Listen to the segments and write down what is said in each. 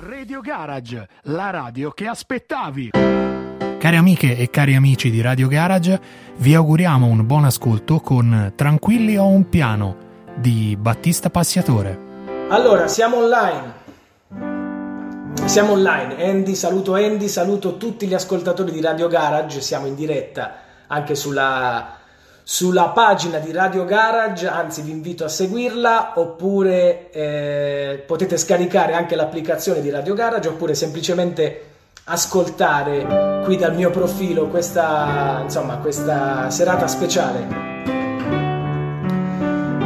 Radio Garage, la radio che aspettavi. Cari amiche e cari amici di Radio Garage, vi auguriamo un buon ascolto con Tranquilli ho un piano di Battista Passiatore. Allora, siamo online. Siamo online. Andy, saluto Andy, saluto tutti gli ascoltatori di Radio Garage. Siamo in diretta anche sulla sulla pagina di Radio Garage, anzi vi invito a seguirla, oppure eh, potete scaricare anche l'applicazione di Radio Garage, oppure semplicemente ascoltare qui dal mio profilo questa, insomma, questa serata speciale.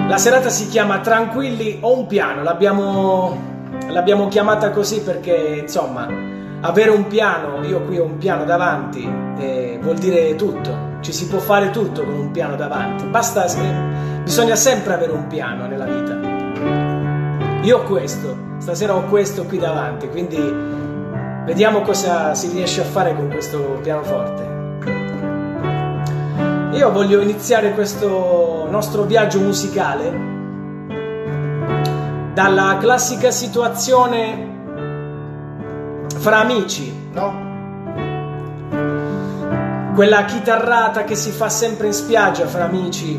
La serata si chiama Tranquilli o un piano, l'abbiamo, l'abbiamo chiamata così perché insomma avere un piano, io qui ho un piano davanti, eh, vuol dire tutto ci si può fare tutto con un piano davanti, basta, bisogna sempre avere un piano nella vita. Io ho questo, stasera ho questo qui davanti, quindi vediamo cosa si riesce a fare con questo pianoforte. Io voglio iniziare questo nostro viaggio musicale dalla classica situazione fra amici, no? Quella chitarrata che si fa sempre in spiaggia fra amici.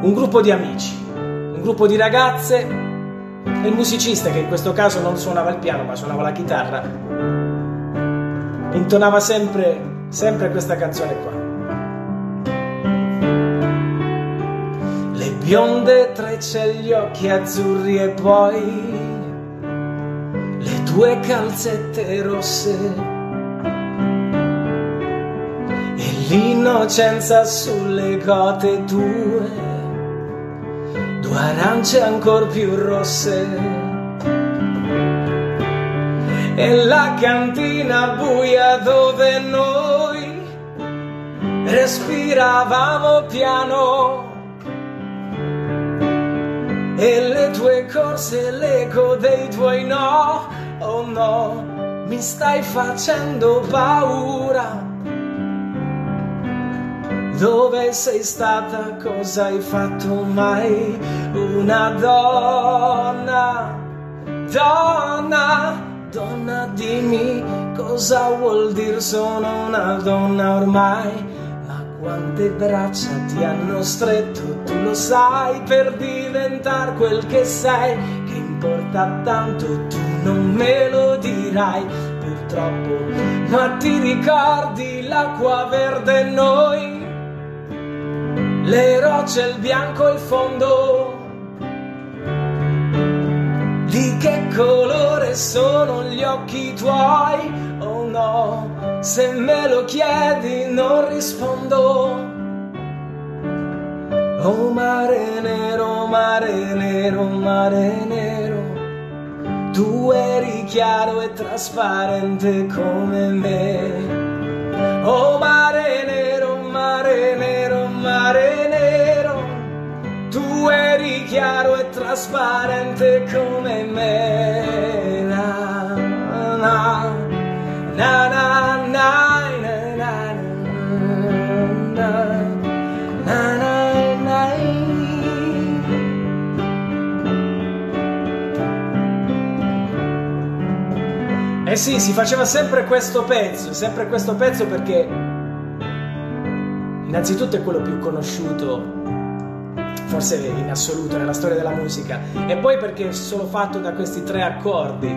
Un gruppo di amici, un gruppo di ragazze e il musicista che in questo caso non suonava il piano ma suonava la chitarra. Intonava sempre, sempre questa canzone qua. Le bionde trecce, gli occhi azzurri e poi le tue calzette rosse l'innocenza sulle cote tue, due arance ancora più rosse. E la cantina buia dove noi respiravamo piano. E le tue corse, l'eco dei tuoi no, oh no, mi stai facendo paura dove sei stata? Cosa hai fatto mai? Una donna, donna, donna, dimmi cosa vuol dire sono una donna ormai. Ma quante braccia ti hanno stretto, tu lo sai, per diventare quel che sei, che importa tanto, tu non me lo dirai purtroppo, ma ti ricordi l'acqua verde noi? Le rocce, il bianco e il fondo. Di che colore sono gli occhi tuoi? Oh no, se me lo chiedi non rispondo. Oh mare nero, mare nero, mare nero, tu eri chiaro e trasparente come me. Oh mare nero, mare nero, mare tu eri chiaro e trasparente come me. Na, na, na, na, na, Eh sì, si faceva sempre questo pezzo, sempre questo pezzo perché innanzitutto è quello più conosciuto forse in assoluto nella storia della musica, e poi perché è solo fatto da questi tre accordi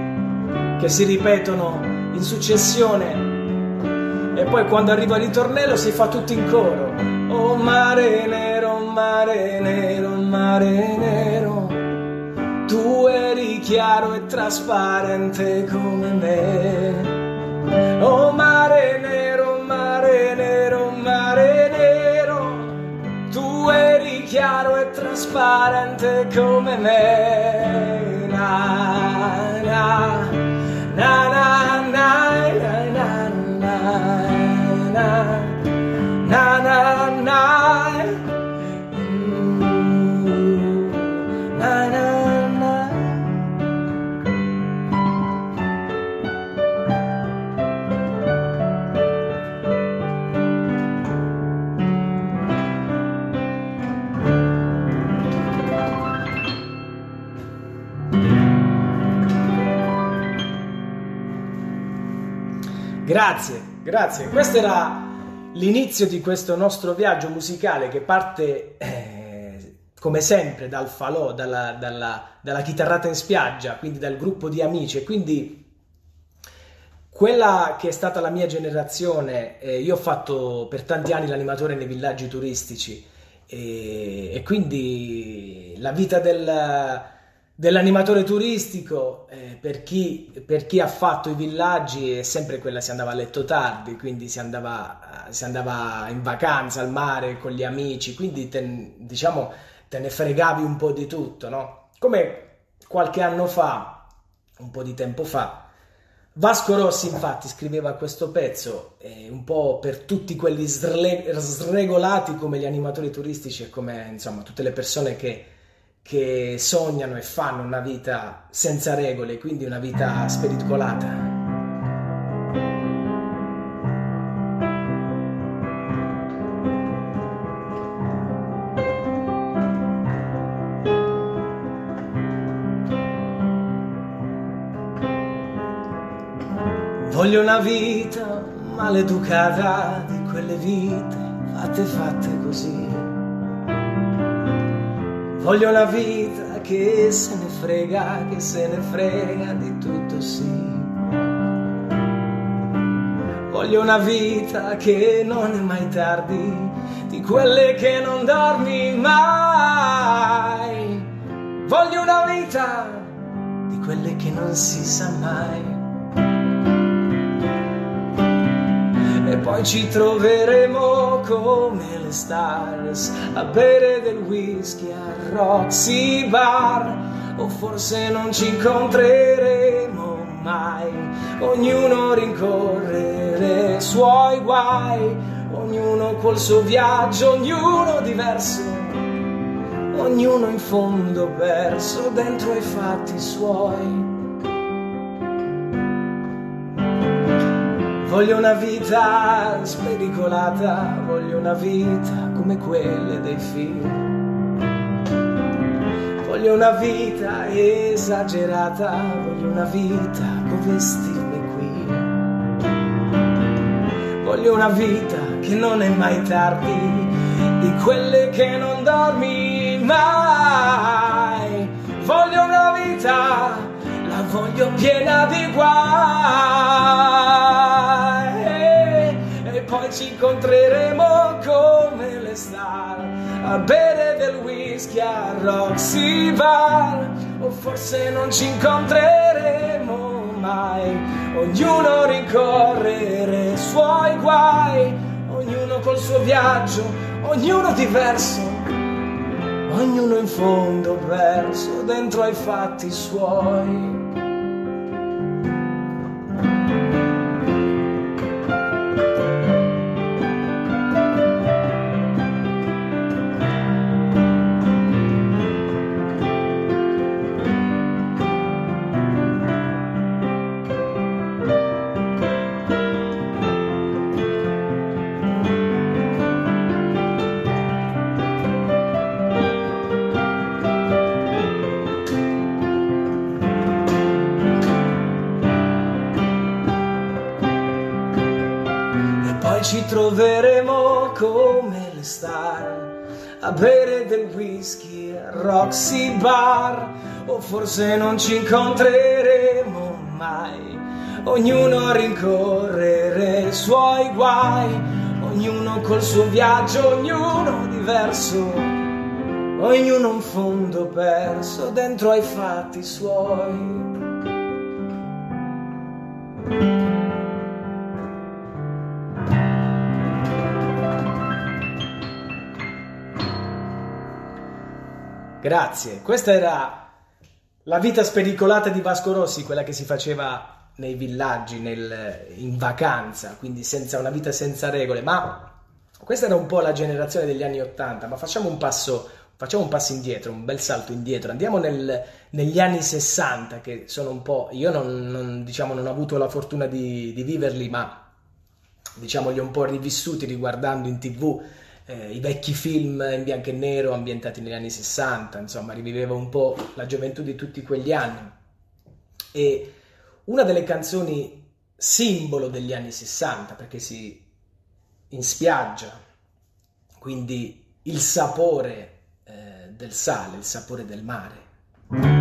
che si ripetono in successione e poi quando arriva il ritornello si fa tutto in coro. Oh mare nero, mare nero, mare nero, tu eri chiaro e trasparente come me. Oh mare nero, mare nero, mare nero, chiaro e trasparente come me. Grazie, grazie. Questo era l'inizio di questo nostro viaggio musicale che parte, eh, come sempre, dal falò, dalla, dalla, dalla, chitarrata in spiaggia, quindi dal gruppo di amici. Quindi quella che è stata la mia generazione, eh, io ho fatto per tanti anni l'animatore nei villaggi turistici e, e quindi la vita del dell'animatore turistico, eh, per, chi, per, chi, ha fatto i villaggi è sempre quella, si andava a letto tardi, quindi si andava, si andava in vacanza al mare con gli amici, quindi te, diciamo te ne fregavi un po' di tutto, no? Come qualche anno fa, un po' di tempo fa, Vasco Rossi infatti scriveva questo pezzo eh, un po' per tutti quelli sre- sregolati come gli animatori turistici e come insomma tutte le persone che che sognano e fanno una vita senza regole, quindi una vita spericolata. Voglio una vita maleducata di quelle vite fatte fatte così Voglio una vita che se ne frega, che se ne frega di tutto sì. Voglio una vita che non è mai tardi, di quelle che non dormi mai. Voglio una vita di quelle che non si sa mai. Poi ci troveremo come le stars a bere del whisky a Roxy Bar. O forse non ci incontreremo mai ognuno rincorrere i suoi guai. Ognuno col suo viaggio ognuno diverso ognuno in fondo perso dentro ai fatti suoi Voglio una vita spericolata, voglio una vita come quelle dei film. Voglio una vita esagerata, voglio una vita con vestirmi qui. Voglio una vita che non è mai tardi, di quelle che non dormi mai. Voglio una vita, la voglio piena di guai ci incontreremo come le star. A bere del whisky a Roxy Bar o forse non ci incontreremo mai. Ognuno rincorrere i suoi guai. Ognuno col suo viaggio ognuno diverso. Ognuno in fondo perso dentro ai fatti suoi troveremo come le star a bere del whisky a Roxy Bar. O forse non ci incontreremo mai. Ognuno a rincorrere i suoi guai. Ognuno col suo viaggio ognuno diverso. Ognuno un fondo perso dentro ai fatti suoi Grazie. Questa era la vita spericolata di Vasco Rossi, quella che si faceva nei villaggi, nel, in vacanza, quindi senza una vita senza regole. Ma questa era un po' la generazione degli anni Ottanta, ma facciamo un passo, facciamo un passo indietro, un bel salto indietro. Andiamo nel, negli anni 60, che sono un po'... Io non, non, diciamo, non ho avuto la fortuna di, di viverli, ma diciamo li ho un po' rivissuti riguardando in tv eh, i vecchi film in bianco e nero ambientati negli anni 60, insomma, riviveva un po' la gioventù di tutti quegli anni. E una delle canzoni simbolo degli anni 60 perché si in spiaggia, quindi il sapore eh, del sale, il sapore del mare.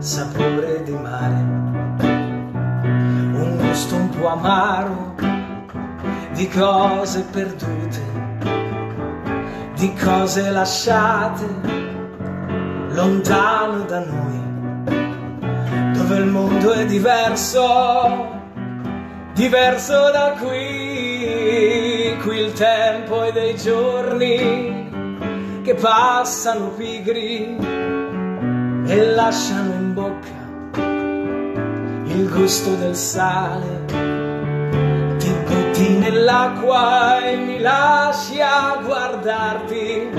sapore di mare, un gusto un po' amaro di cose perdute, di cose lasciate lontano da noi, dove il mondo è diverso, diverso da qui, qui il tempo è dei giorni che passano pigri e lasciano in bocca il gusto del sale. Ti butti nell'acqua e mi lasci a guardarti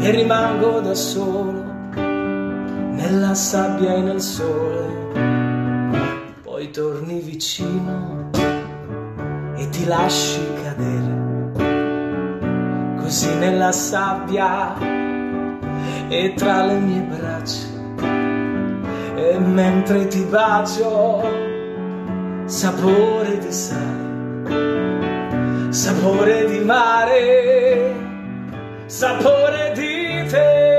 e rimango da solo nella sabbia e nel sole. Poi torni vicino e ti lasci cadere così nella sabbia e tra le mie braccia. E mentre ti bacio sapore di sale sapore di mare sapore di te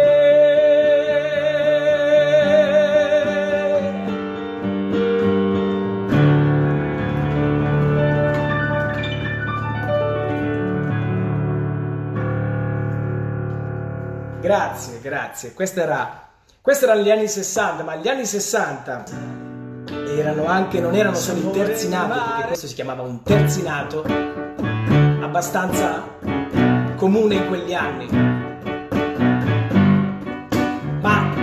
Grazie, grazie. Questo era, questo erano gli anni 60, ma gli anni 60 erano anche, non erano solo il terzinato, perché questo si chiamava un terzinato, abbastanza comune in quegli anni. Ma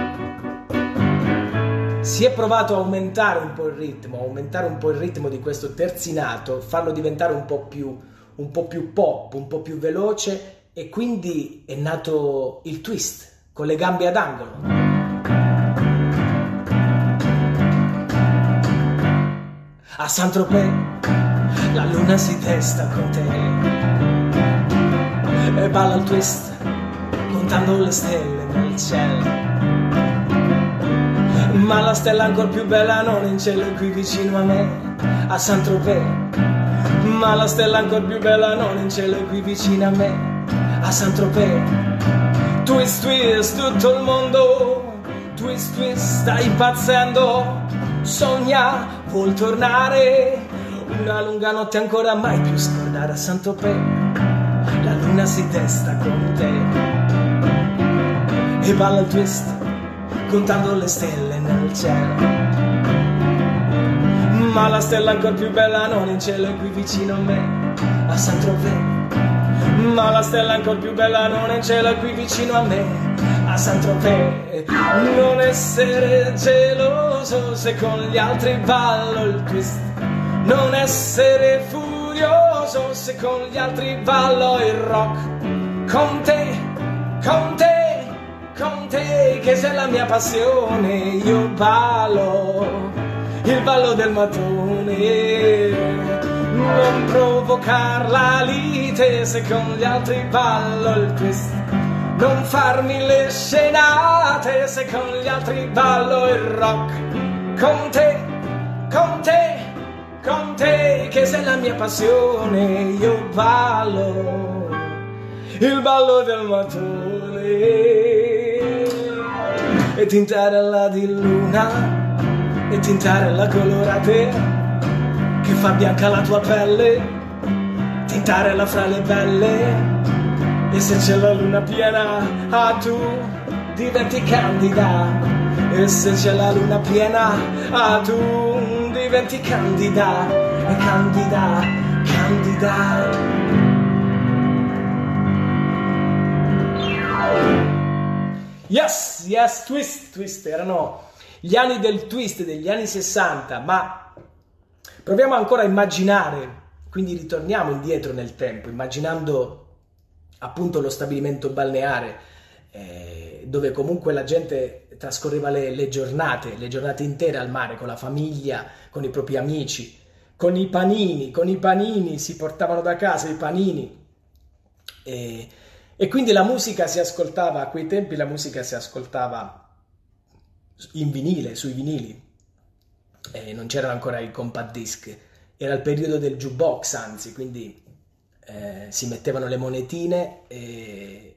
si è provato a aumentare un po' il ritmo, aumentare un po' il ritmo di questo terzinato, farlo diventare un po' più, un po' più pop, un po' più veloce e quindi è nato il twist con le gambe ad angolo. A Saint-Tropez la luna si testa con te e balla il twist contando le stelle nel cielo. Ma la stella ancora più bella non è in cielo qui vicino a me, a Saint-Tropez. Ma la stella ancora più bella non è in cielo qui vicino a me, a Saint-Tropez. Twist, twist, tutto il mondo. Twist, twist, stai impazzendo. Sogna, vuol tornare. Una lunga notte ancora mai più scordare a Saint-Tropez. La luna si testa con te. E balla il twist, contando le stelle nel cielo. Ma la stella ancora più bella non in cielo è qui vicino a me, a Saint-Tropez ma la stella ancora più bella non è in cielo qui vicino a me a Saint-Tropez. Non essere geloso se con gli altri ballo il twist. Non essere furioso se con gli altri ballo il rock. Con te, con te, con te che sei la mia passione io ballo il ballo del mattone non provocar la lite se con gli altri ballo il twist. Non farmi le scenate se con gli altri ballo il rock. Con te, con te, con te che sei la mia passione io ballo il ballo del mattone e tintare la di luna e tintare la colorate che fa bianca la tua pelle tintarella fra le belle. E se c'è la luna piena ah tu diventi candida. E se c'è la luna piena ah tu diventi candida. E candida candida. Yes, yes, twist, twist, erano gli anni del twist degli anni 60, ma proviamo ancora a immaginare, quindi ritorniamo indietro nel tempo, immaginando appunto lo stabilimento balneare, eh, dove comunque la gente trascorreva le, le giornate, le giornate intere al mare con la famiglia, con i propri amici, con i panini, con i panini si portavano da casa i panini. E, e quindi la musica si ascoltava, a quei tempi la musica si ascoltava in vinile, sui vinili, e non c'erano ancora i compact disc, era il periodo del jukebox anzi, quindi eh, si mettevano le monetine e,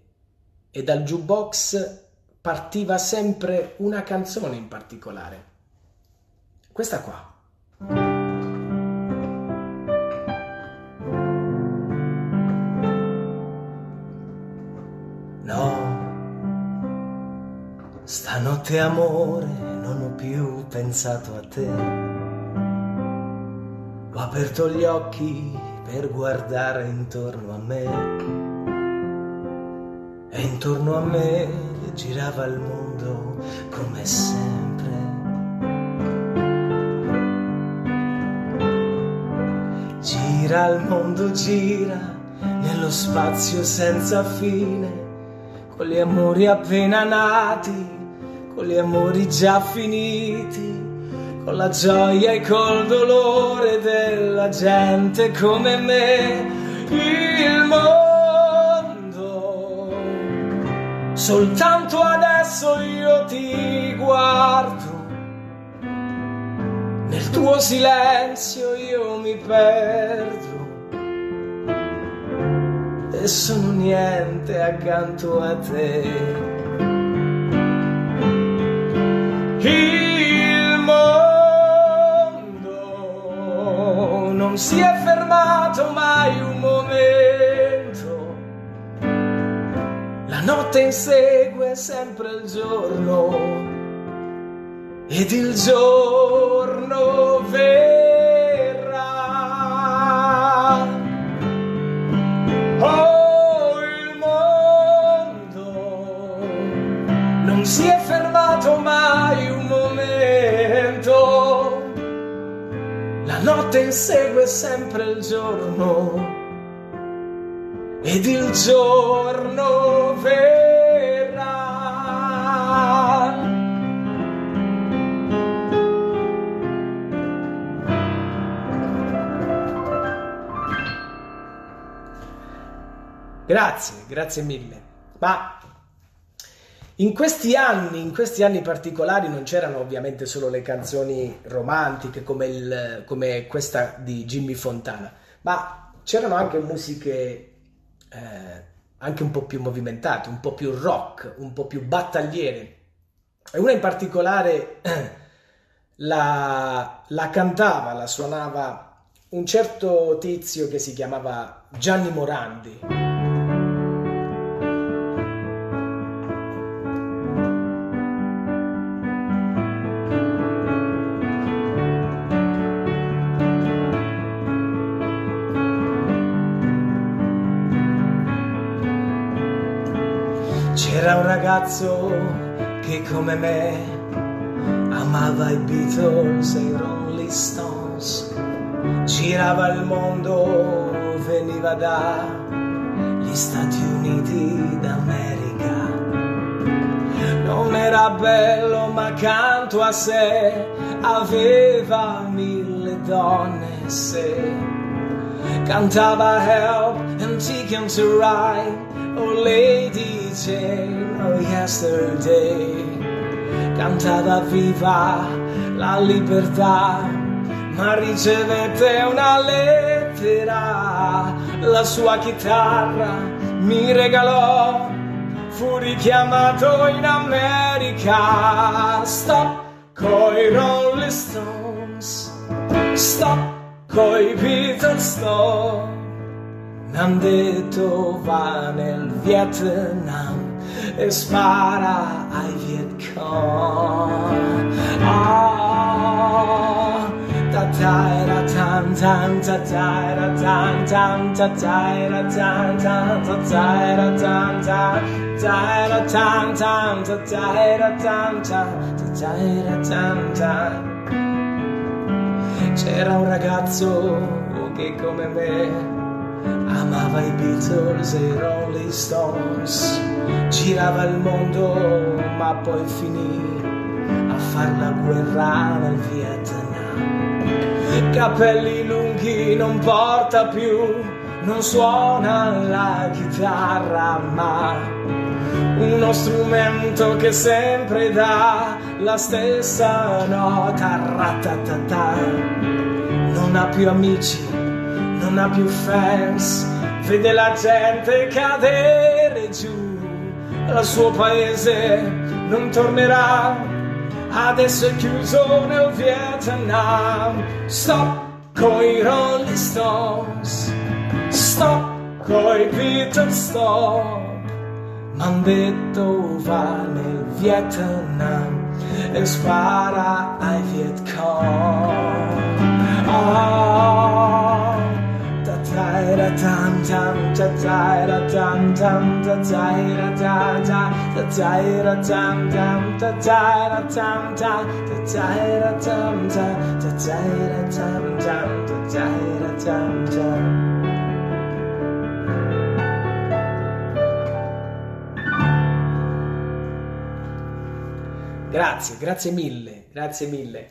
e dal jukebox partiva sempre una canzone in particolare. Questa qua. Stanotte amore non ho più pensato a te. Ho aperto gli occhi per guardare intorno a me. E intorno a me girava il mondo come sempre. Gira il mondo, gira nello spazio senza fine, con gli amori appena nati con gli amori già finiti, con la gioia e col dolore della gente come me, il mondo. Soltanto adesso io ti guardo, nel tuo silenzio io mi perdo. E sono niente accanto a te. Il mondo non si è fermato mai un momento. La notte insegue sempre il giorno ed il giorno verrà. Oh, il mondo non si è fermato mai notte insegue sempre il giorno ed il giorno verrà. Grazie, grazie mille. Ma in questi anni, in questi anni particolari, non c'erano ovviamente solo le canzoni romantiche come, il, come questa di Jimmy Fontana, ma c'erano anche musiche eh, anche un po' più movimentate, un po' più rock, un po' più battagliere. E una in particolare la, la cantava, la suonava un certo tizio che si chiamava Gianni Morandi. Ragazzo che come me amava i Beatles e i Rolling Stones, girava il mondo, veniva dagli Stati Uniti d'America. Non era bello ma accanto a sé aveva mille donne se cantava Help and Taken to Ride Oh Lady Oh yesterday. Cantava viva la libertà Ma ricevette una lettera. La sua chitarra mi regalò Fu richiamato in America. Stop coi Rolling Stones Stop coi Beatles, stop M'han detto va nel Vietnam e spara ai Viet Cong. Ah, da taira tan tan ta taira tan tan ta taira tan tan ta taira tan tan taira tan tan ta taira tan tan ta taira tan tan c'era un ragazzo che come me amava i Beatles e i Rolling Stones girava il mondo ma poi finì a far la guerra nel Vietnam capelli lunghi non porta più, non suona la chitarra, ma uno strumento che sempre dà la stessa nota, ratatata. Non ha più amici, non ha più fans, vede la gente cadere giù, al suo paese non tornerà adesso è chiuso nel Vietnam. Stop coi Rolling Stones, stop coi Beatles, stop. M'han detto va nel Vietnam e spara ai Vietcong. Oh, tam tam da da da tam tam da da da da da da tam tam da da tam tam da da tam tam da da tam tam da da tam tam Grazie, grazie mille, grazie mille.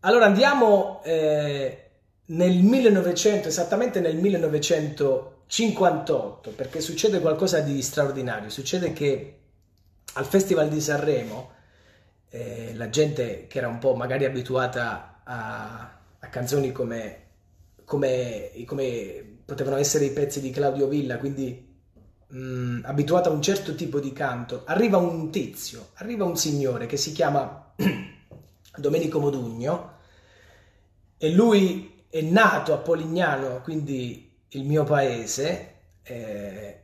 Allora andiamo eh, nel 1900, esattamente nel 1958, perché succede qualcosa di straordinario. Succede che al Festival di Sanremo eh, la gente che era un po' magari abituata a, a canzoni come, come, come, potevano essere i pezzi di Claudio Villa, quindi mh, mm, abituata a un certo tipo di canto, arriva un tizio, arriva un signore che si chiama Domenico Modugno e lui è nato a Polignano, quindi il mio paese, eh,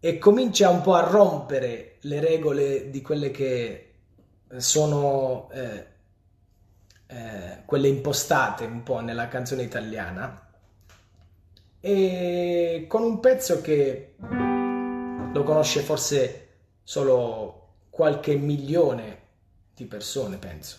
e comincia un po' a rompere le regole di quelle che sono eh, eh, quelle impostate un po' nella canzone italiana e con un pezzo che lo conosce forse solo qualche milione di persone, penso.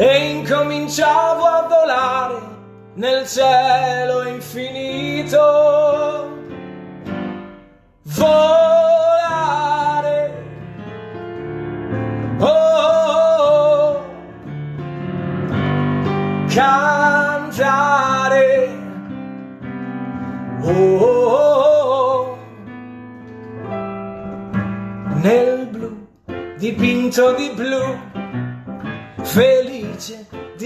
e incominciavo a volare nel cielo infinito. Volare. Oh, oh, oh. Cantare. Oh, oh. Nel blu, dipinto di blu felice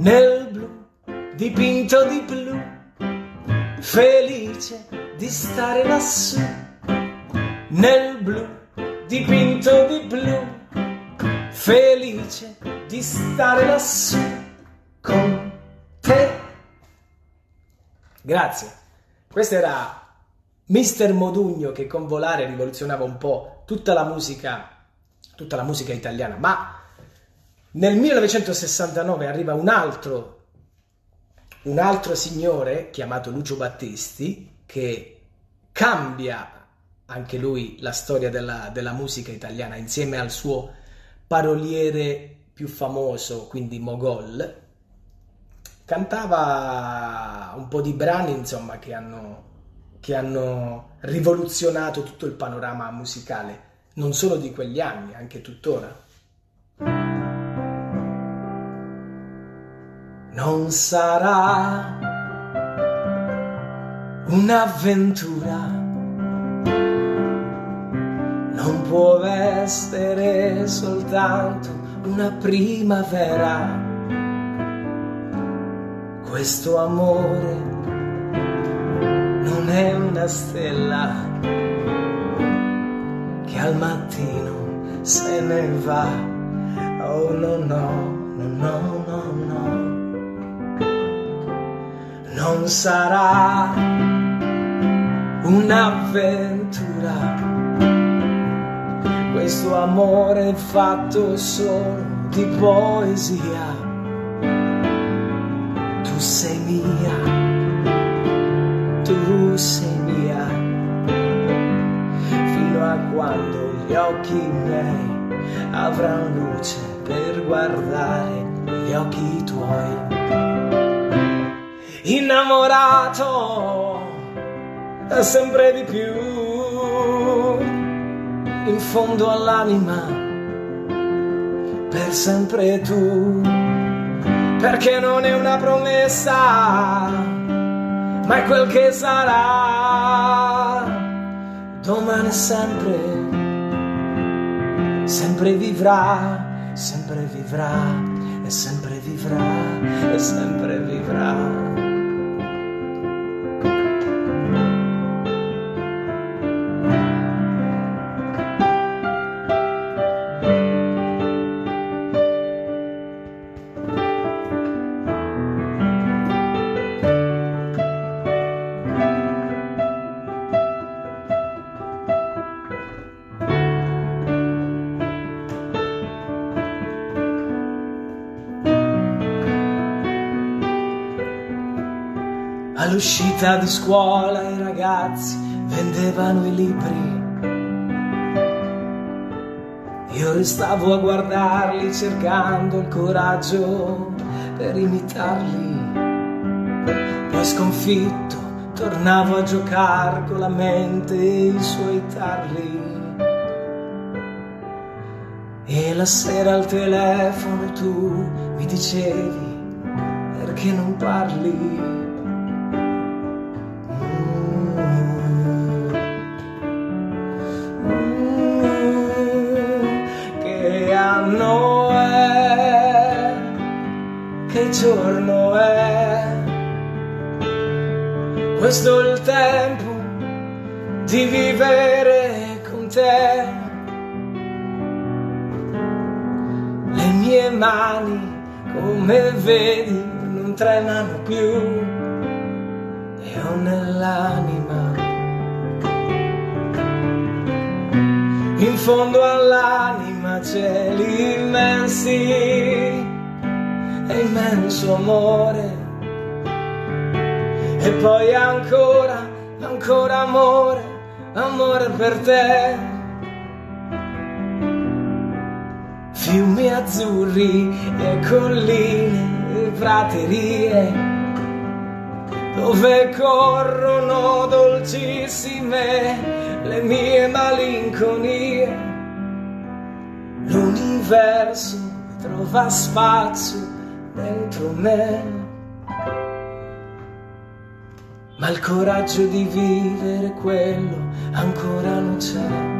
nel blu dipinto di blu felice di stare lassù. Nel blu dipinto di blu felice di stare lassù. Con te. Grazie. Questo era Mister Modugno che con Volare rivoluzionava un po' tutta la musica, tutta la musica italiana, ma nel 1969 arriva un altro un altro signore chiamato Lucio Battisti che cambia anche lui la storia della, della musica italiana insieme al suo paroliere più famoso, quindi Mogol, cantava un po' di brani insomma che hanno, che hanno rivoluzionato tutto il panorama musicale, non solo di quegli anni, anche tuttora. Non sarà un'avventura, non può essere soltanto una primavera. Questo amore non è una stella che al mattino se ne va. Oh no no, no no non sarà un'avventura. Questo amore è fatto solo di poesia. Tu sei mia, tu sei mia, fino a quando gli occhi miei avranno luce per guardare gli occhi tuoi innamorato sempre di più. In fondo all'anima per sempre tu. Perché non è una promessa ma è quel che sarà. Domani sempre sempre vivrà sempre vivrà e sempre vivrà e sempre vivrà All'uscita di scuola i ragazzi vendevano i libri. Io restavo a guardarli cercando il coraggio per imitarli. Poi sconfitto tornavo a giocare con la mente e i suoi tarli. E la sera al telefono tu mi dicevi perché non parli? Giorno è. Questo è il tempo di vivere con te. Le mie mani, come vedi, non tremano più e ho nell'anima. In fondo all'anima cieli immensi e immenso amore. E poi ancora, ancora amore, amore per te. Fiumi azzurri e colline e praterie dove corrono dolcissime le mie malinconie. L'universo trova spazio dentro me. Ma il coraggio di vivere quello ancora non c'è.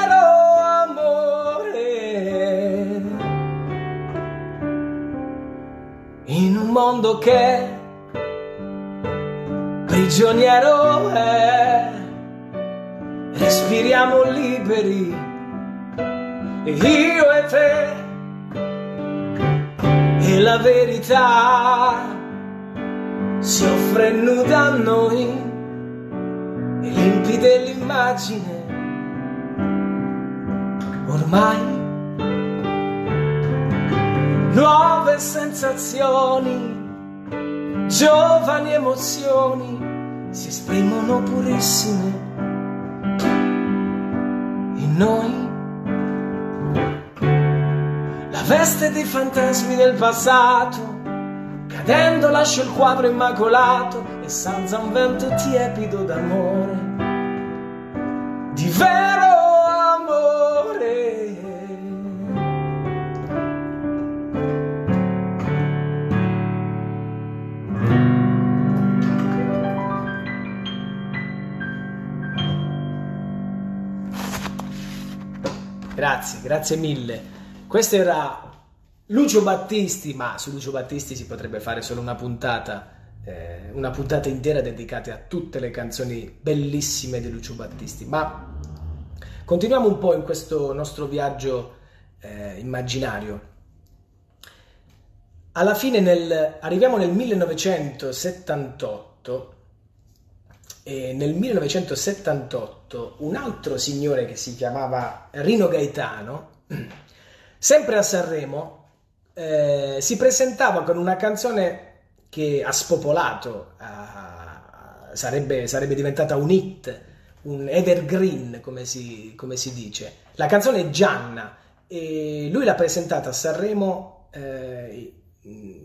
mondo che prigioniero è. Respiriamo liberi, io e te, e la verità si offre nuda a noi, limpide l'immagine, ormai nuove sensazioni giovani emozioni si esprimono purissime in noi. La veste dei fantasmi del passato, cadendo lascia il quadro immacolato e salza un vento tiepido d'amore, di vero Grazie, grazie mille. Questo era Lucio Battisti, ma su Lucio Battisti si potrebbe fare solo una puntata, eh, una puntata intera dedicata a tutte le canzoni bellissime di Lucio Battisti. Ma continuiamo un po' in questo nostro viaggio eh, immaginario. Alla fine nel, arriviamo nel 1978 e nel 1978 un altro signore che si chiamava Rino Gaetano, sempre a Sanremo, eh, si presentava con una canzone che ha spopolato, uh, sarebbe, sarebbe, diventata un hit, un evergreen come si, come si, dice. La canzone è Gianna e lui l'ha presentata a Sanremo, eh,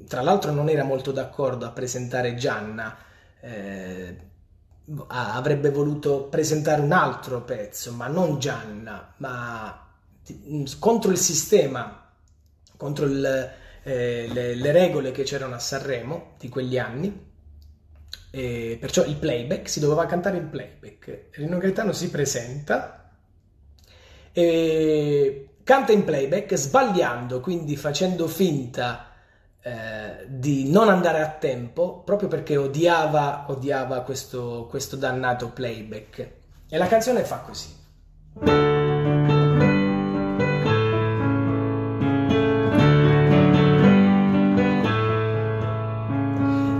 tra l'altro non era molto d'accordo a presentare Gianna. Eh, avrebbe voluto presentare un altro pezzo, ma non Gianna, ma contro il sistema, contro il, eh, le, le, regole che c'erano a Sanremo di quegli anni. E perciò il playback, si doveva cantare il playback. Rino Gaetano si presenta e canta in playback sbagliando, quindi facendo finta eh, di non andare a tempo proprio perché odiava, odiava questo, questo dannato playback. E la canzone fa così.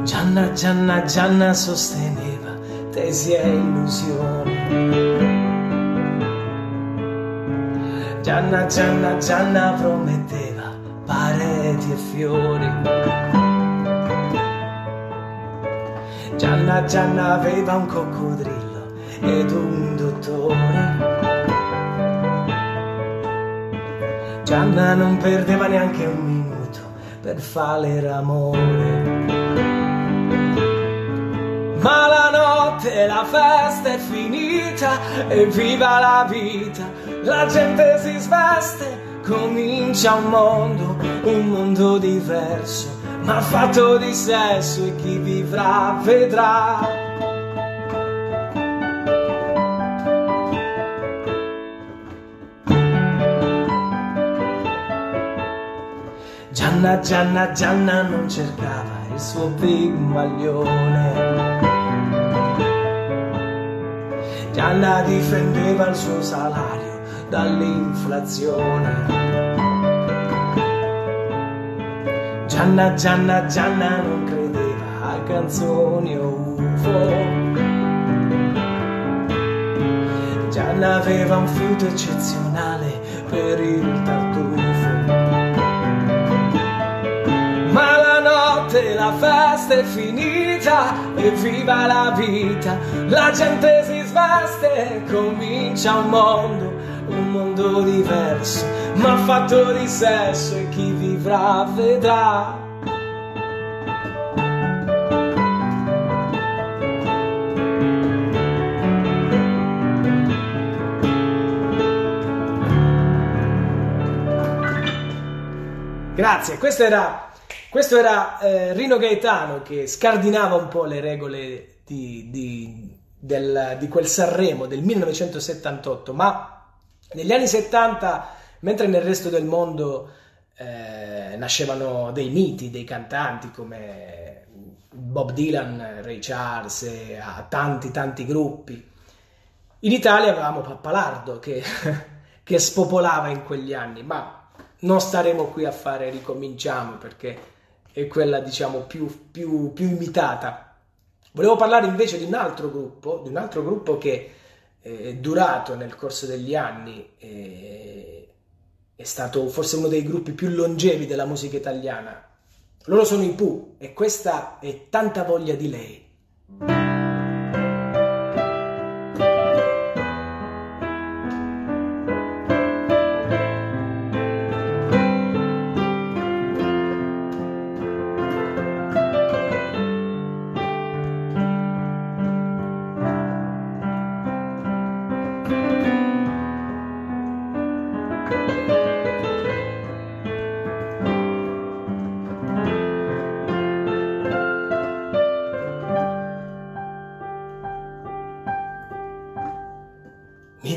Gianna, Gianna, Gianna sosteneva tesi e illusioni. Gianna, Gianna, Gianna prometteva pareti e fiori. Gianna Gianna aveva un coccodrillo ed un dottore. Gianna non perdeva neanche un minuto per fare l'amore. Ma la notte, la festa è finita e viva la vita, la gente si sveste comincia un mondo, un mondo diverso, ma fatto di sesso e chi vivrà vedrà. Gianna, Gianna, Gianna non cercava il suo pigmaglione. Gianna difendeva il suo salario dall'inflazione. Gianna, Gianna, Gianna non credeva a canzoni o UFO. Gianna aveva un fiuto eccezionale per il tartufo. Ma la notte, la festa è finita e viva la vita. La gente si sveste e comincia un mondo, un mondo diverso, ma fatto di sesso e chi vivrà vedrà. Grazie, questo era, questo era eh, Rino Gaetano che scardinava un po' le regole di, di, del, di quel Sanremo del 1978, ma negli anni 70, mentre nel resto del mondo eh, nascevano dei miti, dei cantanti come Bob Dylan, Ray Charles e a tanti tanti gruppi, in Italia avevamo Pappalardo che, che spopolava in quegli anni, ma non staremo qui a fare ricominciamo perché è quella diciamo più, più, più imitata. Volevo parlare invece di un altro gruppo, di un altro gruppo che è durato nel corso degli anni, è stato forse uno dei gruppi più longevi della musica italiana. Loro sono i Pooh e questa è tanta voglia di lei.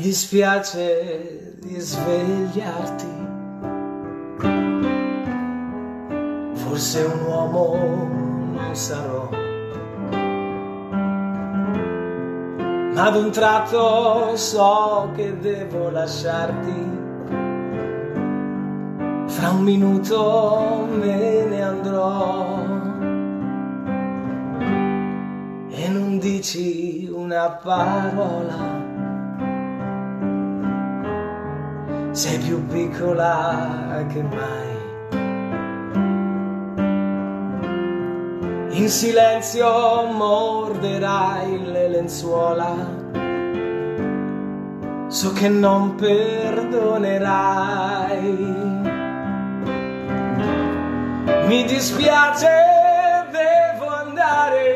Mi dispiace di svegliarti. Forse un uomo non sarò. Ma ad un tratto so che devo lasciarti. Fra un minuto me ne andrò. E non dici una parola. Sei più piccola che mai. In silenzio morderai le lenzuola, so che non perdonerai. Mi dispiace, devo andare,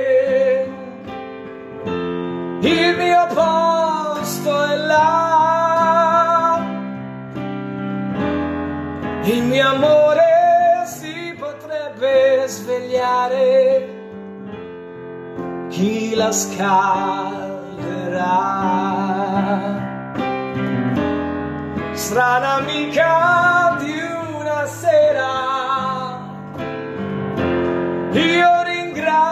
la scalderà? Strana amica di una sera, io ringrazierò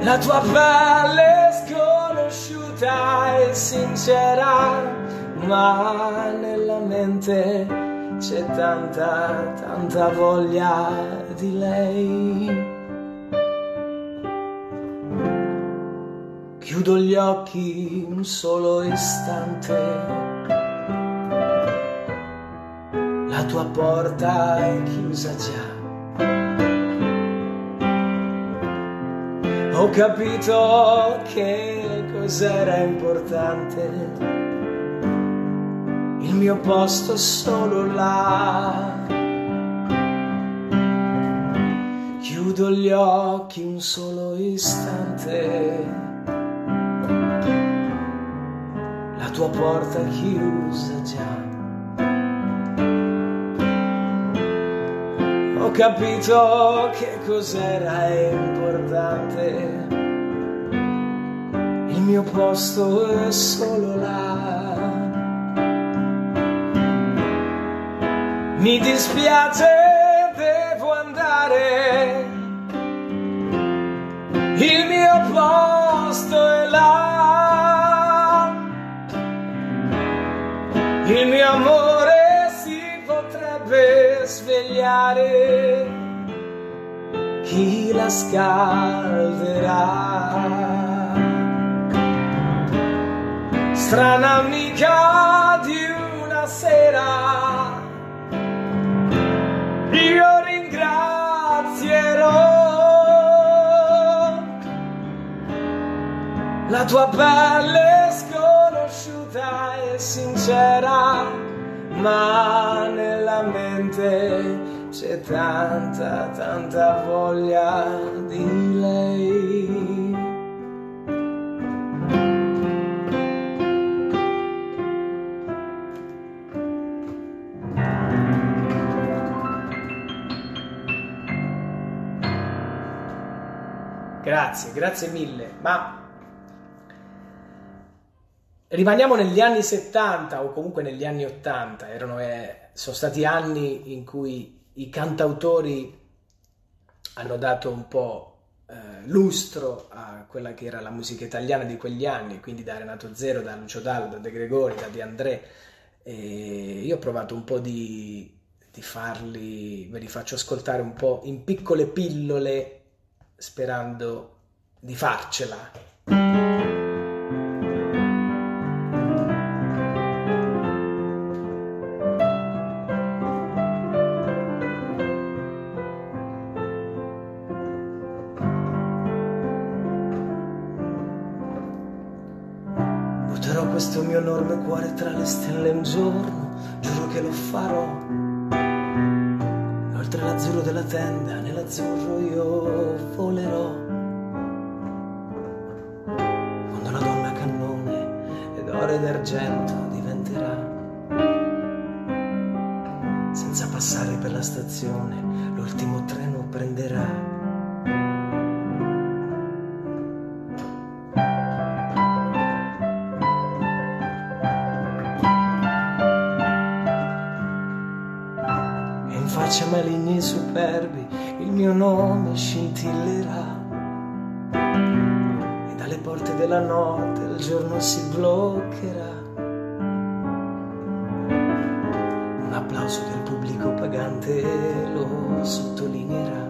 la tua pelle sconosciuta e sincera, ma nella mente c'è tanta, tanta voglia di lei. Chiudo gli occhi un solo istante, la tua porta è chiusa già. Ho capito che cos'era importante, il mio posto è solo là. Chiudo gli occhi un solo istante, la tua porta è chiusa già. Ho capito che cos'era importante, il mio posto è solo là. Mi dispiace, devo andare, il mio posto è là. Il mio amore cambiare chi la scalderà. Strana amica di una sera, io ringrazierò la tua pelle sconosciuta e sincera, ma nella mente c'è tanta, tanta voglia di lei. Grazie, grazie mille. Ma rimaniamo negli anni 70 o comunque negli anni 80, erano, eh, sono stati anni in cui i cantautori hanno dato un po' eh, lustro a quella che era la musica italiana di quegli anni, quindi da Renato Zero, da Lucio Dallo, da De Gregori, da Di André. E io ho provato un po' di, di farli, ve li faccio ascoltare un po' in piccole pillole, sperando di farcela. Faccia maligni e superbi il mio nome scintillerà e dalle porte della notte il giorno si bloccherà. Un applauso del pubblico pagante lo sottolineerà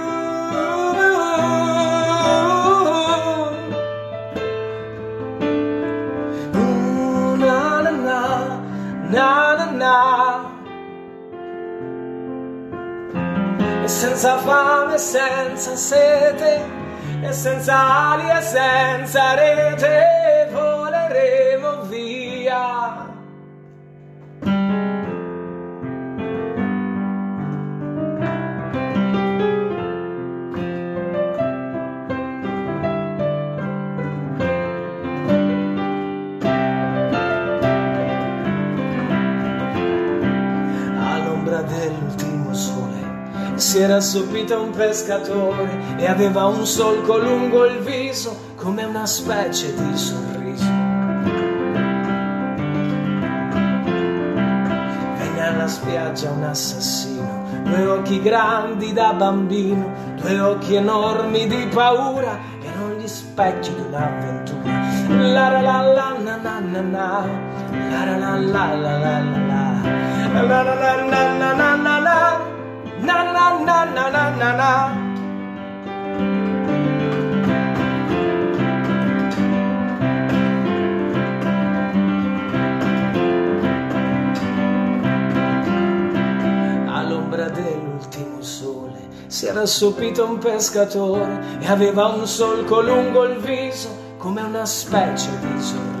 Senza fame senza sete e senza ali e senza rete era assopito un pescatore e aveva un solco lungo il viso come una specie di sorriso. Venne alla spiaggia un assassino, due occhi grandi da bambino, due occhi enormi di paura, erano gli specchi di un'avventura. La la la la na na na na, la la la la la la la. Na na na na na na na na na na na na na na All'ombra dell'ultimo sole si era assopito un pescatore e aveva un solco lungo il viso come una specie di sorriso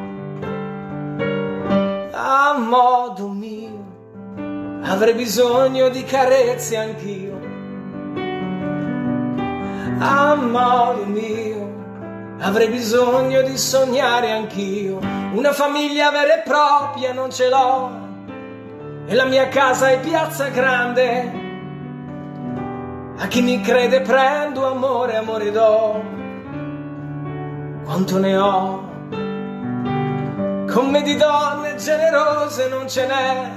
a modo mio, avrei bisogno di carezze anch'io. A modo mio, avrei bisogno di sognare anch'io. Una famiglia vera e propria non ce l'ho, e la mia casa è piazza grande. A chi mi crede prendo amore, amore do. Quanto ne ho? Con me di donne generose non ce n'è.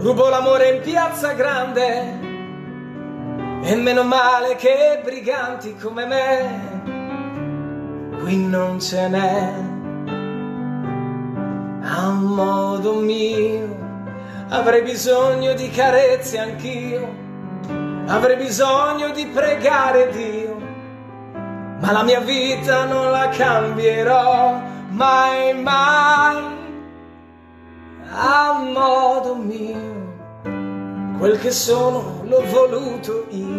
Rubo l'amore in piazza grande. E meno male che briganti come me qui non ce n'è. A modo mio avrei bisogno di carezze anch'io. Avrei bisogno di pregare Dio. Ma la mia vita non la cambierò mai, mai, a modo mio, quel che sono l'ho voluto io.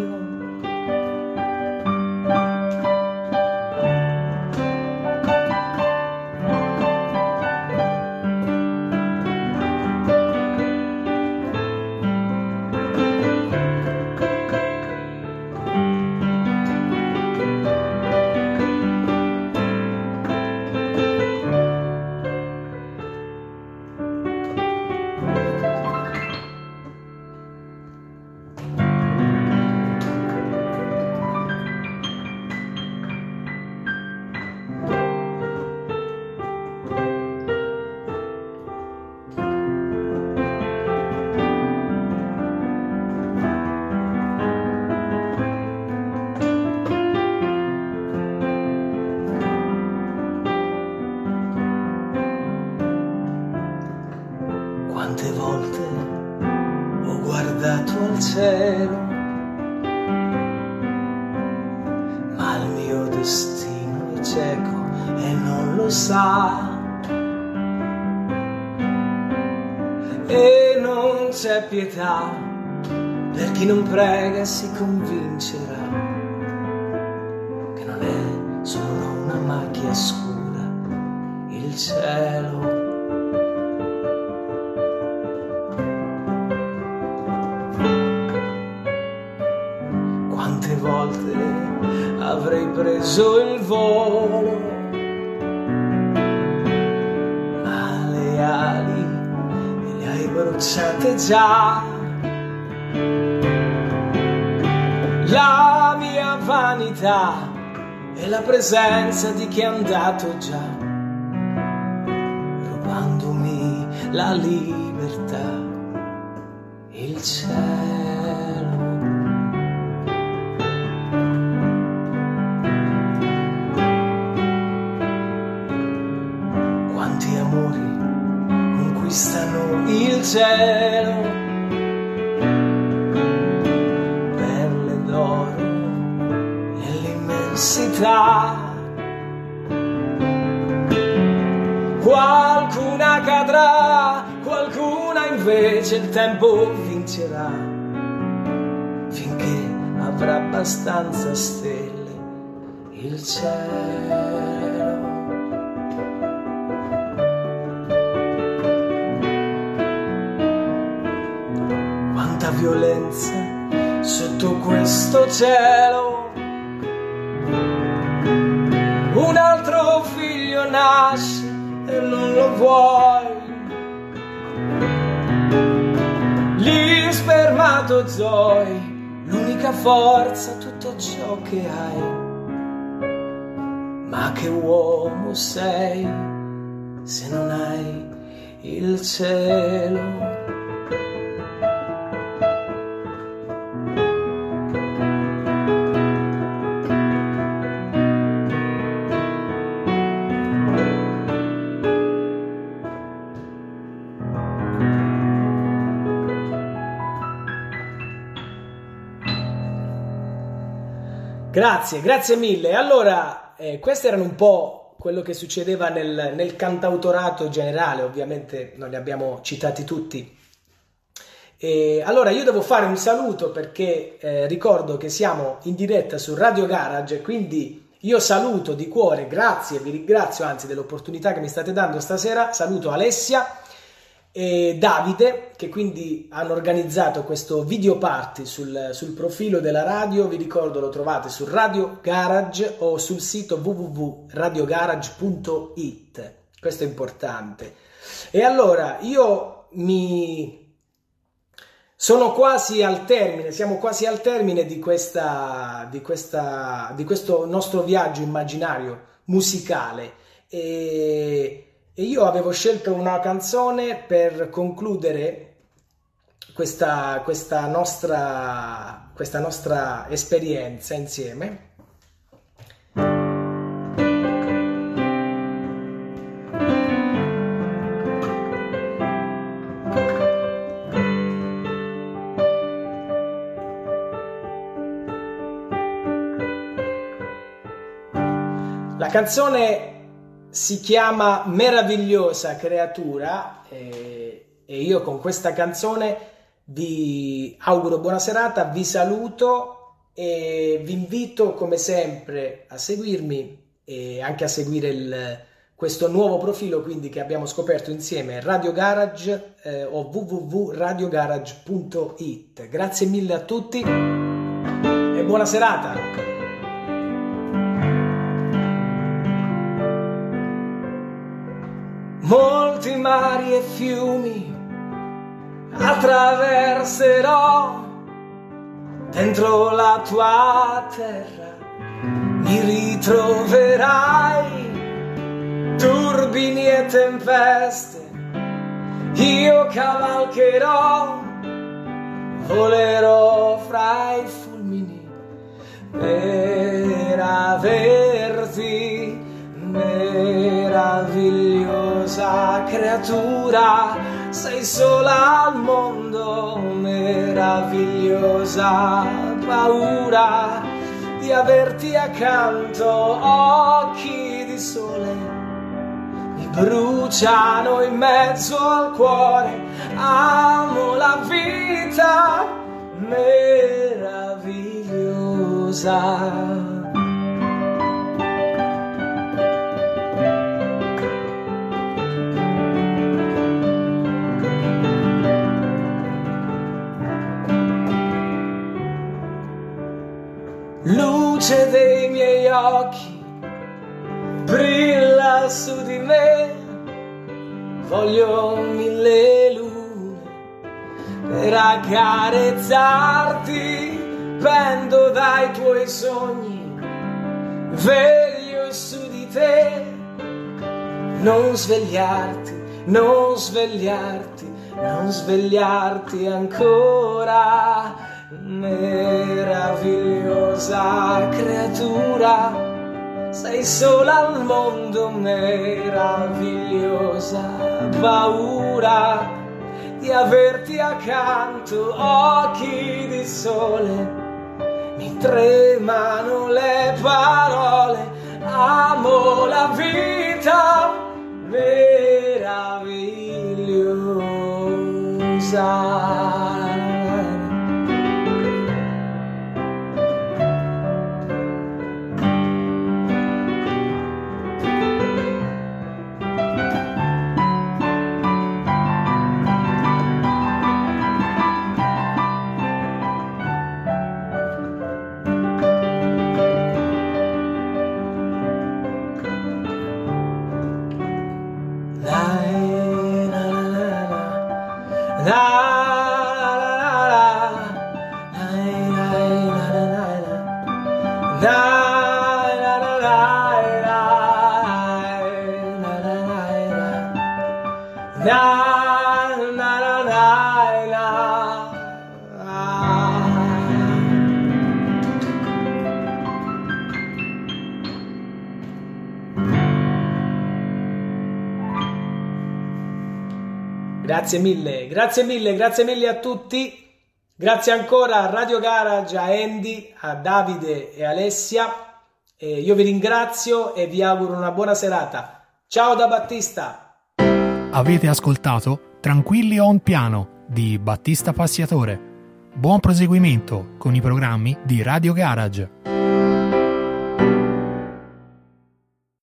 È la presenza di chi è andato già, rubandomi la libertà, il cielo. Quanti amori conquistano il cielo, invece il tempo vincerà, finché avrà abbastanza stelle il cielo. Quanta violenza sotto questo cielo. Un altro figlio nasce e non lo vuoi. Spermatozoi, l'unica forza, tutto ciò che hai. Ma che uomo sei se non hai il cielo? Grazie, grazie mille. Allora, eh, queste erano un po' quello che succedeva nel, nel, cantautorato generale, ovviamente non li abbiamo citati tutti. E allora io devo fare un saluto perché eh, ricordo che siamo in diretta su Radio Garage, quindi io saluto di cuore, grazie, vi ringrazio anzi dell'opportunità che mi state dando stasera, saluto Alessia e Davide che quindi hanno organizzato questo video party sul, sul, profilo della radio vi ricordo lo trovate su Radio Garage o sul sito www.radiogarage.it questo è importante. E allora io mi sono quasi al termine siamo quasi al termine di questa di, questa, di questo nostro viaggio immaginario musicale. E e io avevo scelto una canzone per concludere questa, questa, nostra, questa nostra esperienza insieme. La canzone si chiama Meravigliosa creatura eh, e io con questa canzone vi auguro buona serata, vi saluto e vi invito come sempre a seguirmi e anche a seguire il, questo nuovo profilo quindi che abbiamo scoperto insieme Radio Garage eh, o www.radiogarage.it grazie mille a tutti e buona serata molti mari e fiumi attraverserò dentro la tua terra. Mi ritroverai turbini e tempeste. Io cavalcherò volerò fra i fulmini per averti meravigliosa creatura, sei sola al mondo, meravigliosa paura di averti accanto, occhi di sole mi bruciano in mezzo al cuore, amo la vita meravigliosa. Luce dei miei occhi brilla su di me, voglio mille lune per accarezzarti, pendo dai tuoi sogni, veglio su di te, non svegliarti, non svegliarti, non svegliarti ancora meravigliosa creatura, sei sola al mondo, meravigliosa paura di averti accanto, occhi di sole. Mi tremano le parole, amo la vita meravigliosa. Grazie mille, grazie mille, grazie mille a tutti. Grazie ancora a Radio Garage, a Andy, a Davide e Alessia. E io vi ringrazio e vi auguro una buona serata. Ciao da Battista. Avete ascoltato Tranquilli on piano di Battista Passiatore. Buon proseguimento con i programmi di Radio Garage.